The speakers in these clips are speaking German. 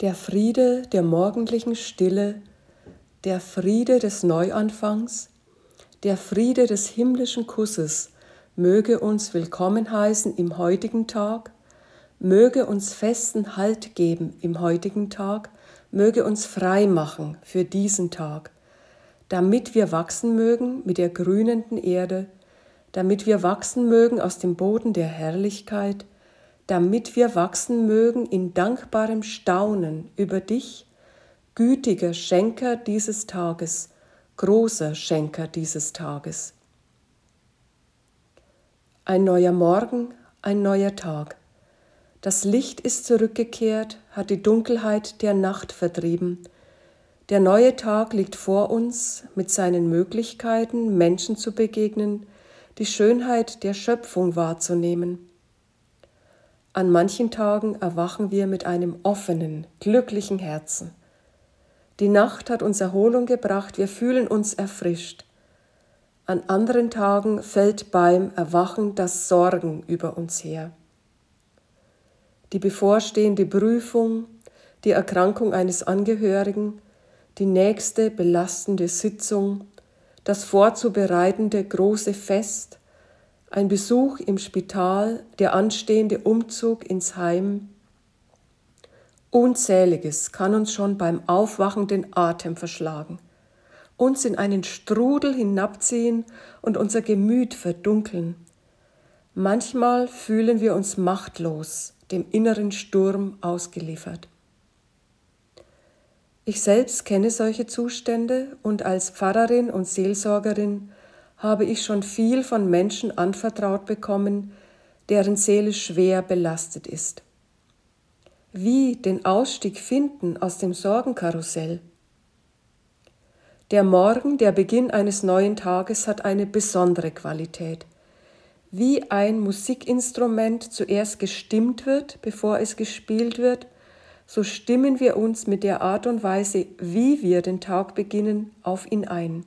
Der Friede der morgendlichen Stille, der Friede des Neuanfangs, der Friede des himmlischen Kusses möge uns willkommen heißen im heutigen Tag, möge uns festen Halt geben im heutigen Tag, möge uns frei machen für diesen Tag, damit wir wachsen mögen mit der grünenden Erde, damit wir wachsen mögen aus dem Boden der Herrlichkeit, damit wir wachsen mögen in dankbarem Staunen über dich, gütiger Schenker dieses Tages, großer Schenker dieses Tages. Ein neuer Morgen, ein neuer Tag. Das Licht ist zurückgekehrt, hat die Dunkelheit der Nacht vertrieben. Der neue Tag liegt vor uns mit seinen Möglichkeiten, Menschen zu begegnen, die Schönheit der Schöpfung wahrzunehmen. An manchen Tagen erwachen wir mit einem offenen, glücklichen Herzen. Die Nacht hat uns Erholung gebracht, wir fühlen uns erfrischt. An anderen Tagen fällt beim Erwachen das Sorgen über uns her. Die bevorstehende Prüfung, die Erkrankung eines Angehörigen, die nächste belastende Sitzung, das vorzubereitende große Fest, ein Besuch im Spital, der anstehende Umzug ins Heim. Unzähliges kann uns schon beim Aufwachen den Atem verschlagen, uns in einen Strudel hinabziehen und unser Gemüt verdunkeln. Manchmal fühlen wir uns machtlos, dem inneren Sturm ausgeliefert. Ich selbst kenne solche Zustände und als Pfarrerin und Seelsorgerin habe ich schon viel von Menschen anvertraut bekommen, deren Seele schwer belastet ist. Wie den Ausstieg finden aus dem Sorgenkarussell? Der Morgen, der Beginn eines neuen Tages, hat eine besondere Qualität. Wie ein Musikinstrument zuerst gestimmt wird, bevor es gespielt wird, so stimmen wir uns mit der Art und Weise, wie wir den Tag beginnen, auf ihn ein.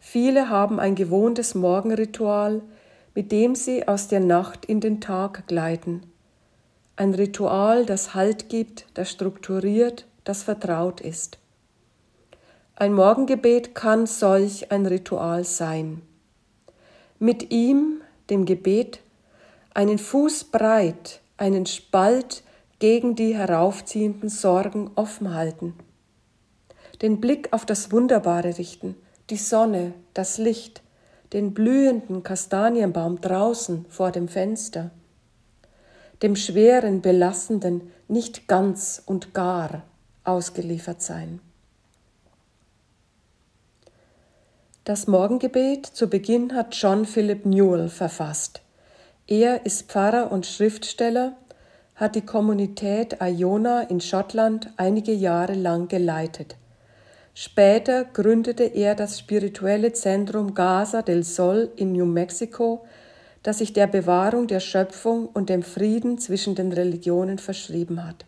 Viele haben ein gewohntes Morgenritual, mit dem sie aus der Nacht in den Tag gleiten. Ein Ritual, das Halt gibt, das strukturiert, das vertraut ist. Ein Morgengebet kann solch ein Ritual sein. Mit ihm, dem Gebet, einen Fuß breit, einen Spalt gegen die heraufziehenden Sorgen offen halten. Den Blick auf das Wunderbare richten – die Sonne, das Licht, den blühenden Kastanienbaum draußen vor dem Fenster, dem schweren, belastenden nicht ganz und gar ausgeliefert sein. Das Morgengebet zu Beginn hat John Philip Newell verfasst. Er ist Pfarrer und Schriftsteller, hat die Kommunität Iona in Schottland einige Jahre lang geleitet. Später gründete er das spirituelle Zentrum Gaza del Sol in New Mexico, das sich der Bewahrung der Schöpfung und dem Frieden zwischen den Religionen verschrieben hat.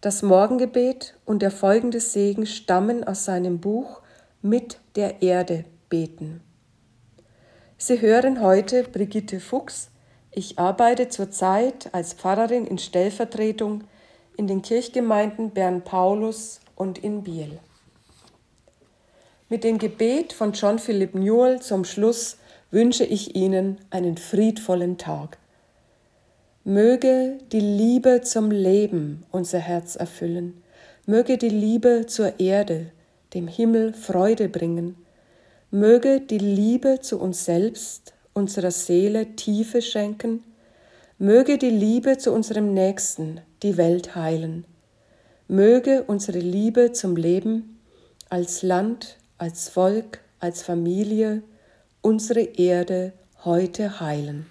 Das Morgengebet und der folgende Segen stammen aus seinem Buch Mit der Erde beten. Sie hören heute Brigitte Fuchs. Ich arbeite zurzeit als Pfarrerin in Stellvertretung in den Kirchgemeinden Bern Paulus und in Biel. Mit dem Gebet von John Philip Newell zum Schluss wünsche ich Ihnen einen friedvollen Tag. Möge die Liebe zum Leben unser Herz erfüllen, möge die Liebe zur Erde, dem Himmel Freude bringen, möge die Liebe zu uns selbst, unserer Seele Tiefe schenken, möge die Liebe zu unserem Nächsten die Welt heilen, möge unsere Liebe zum Leben als Land, als Volk, als Familie unsere Erde heute heilen.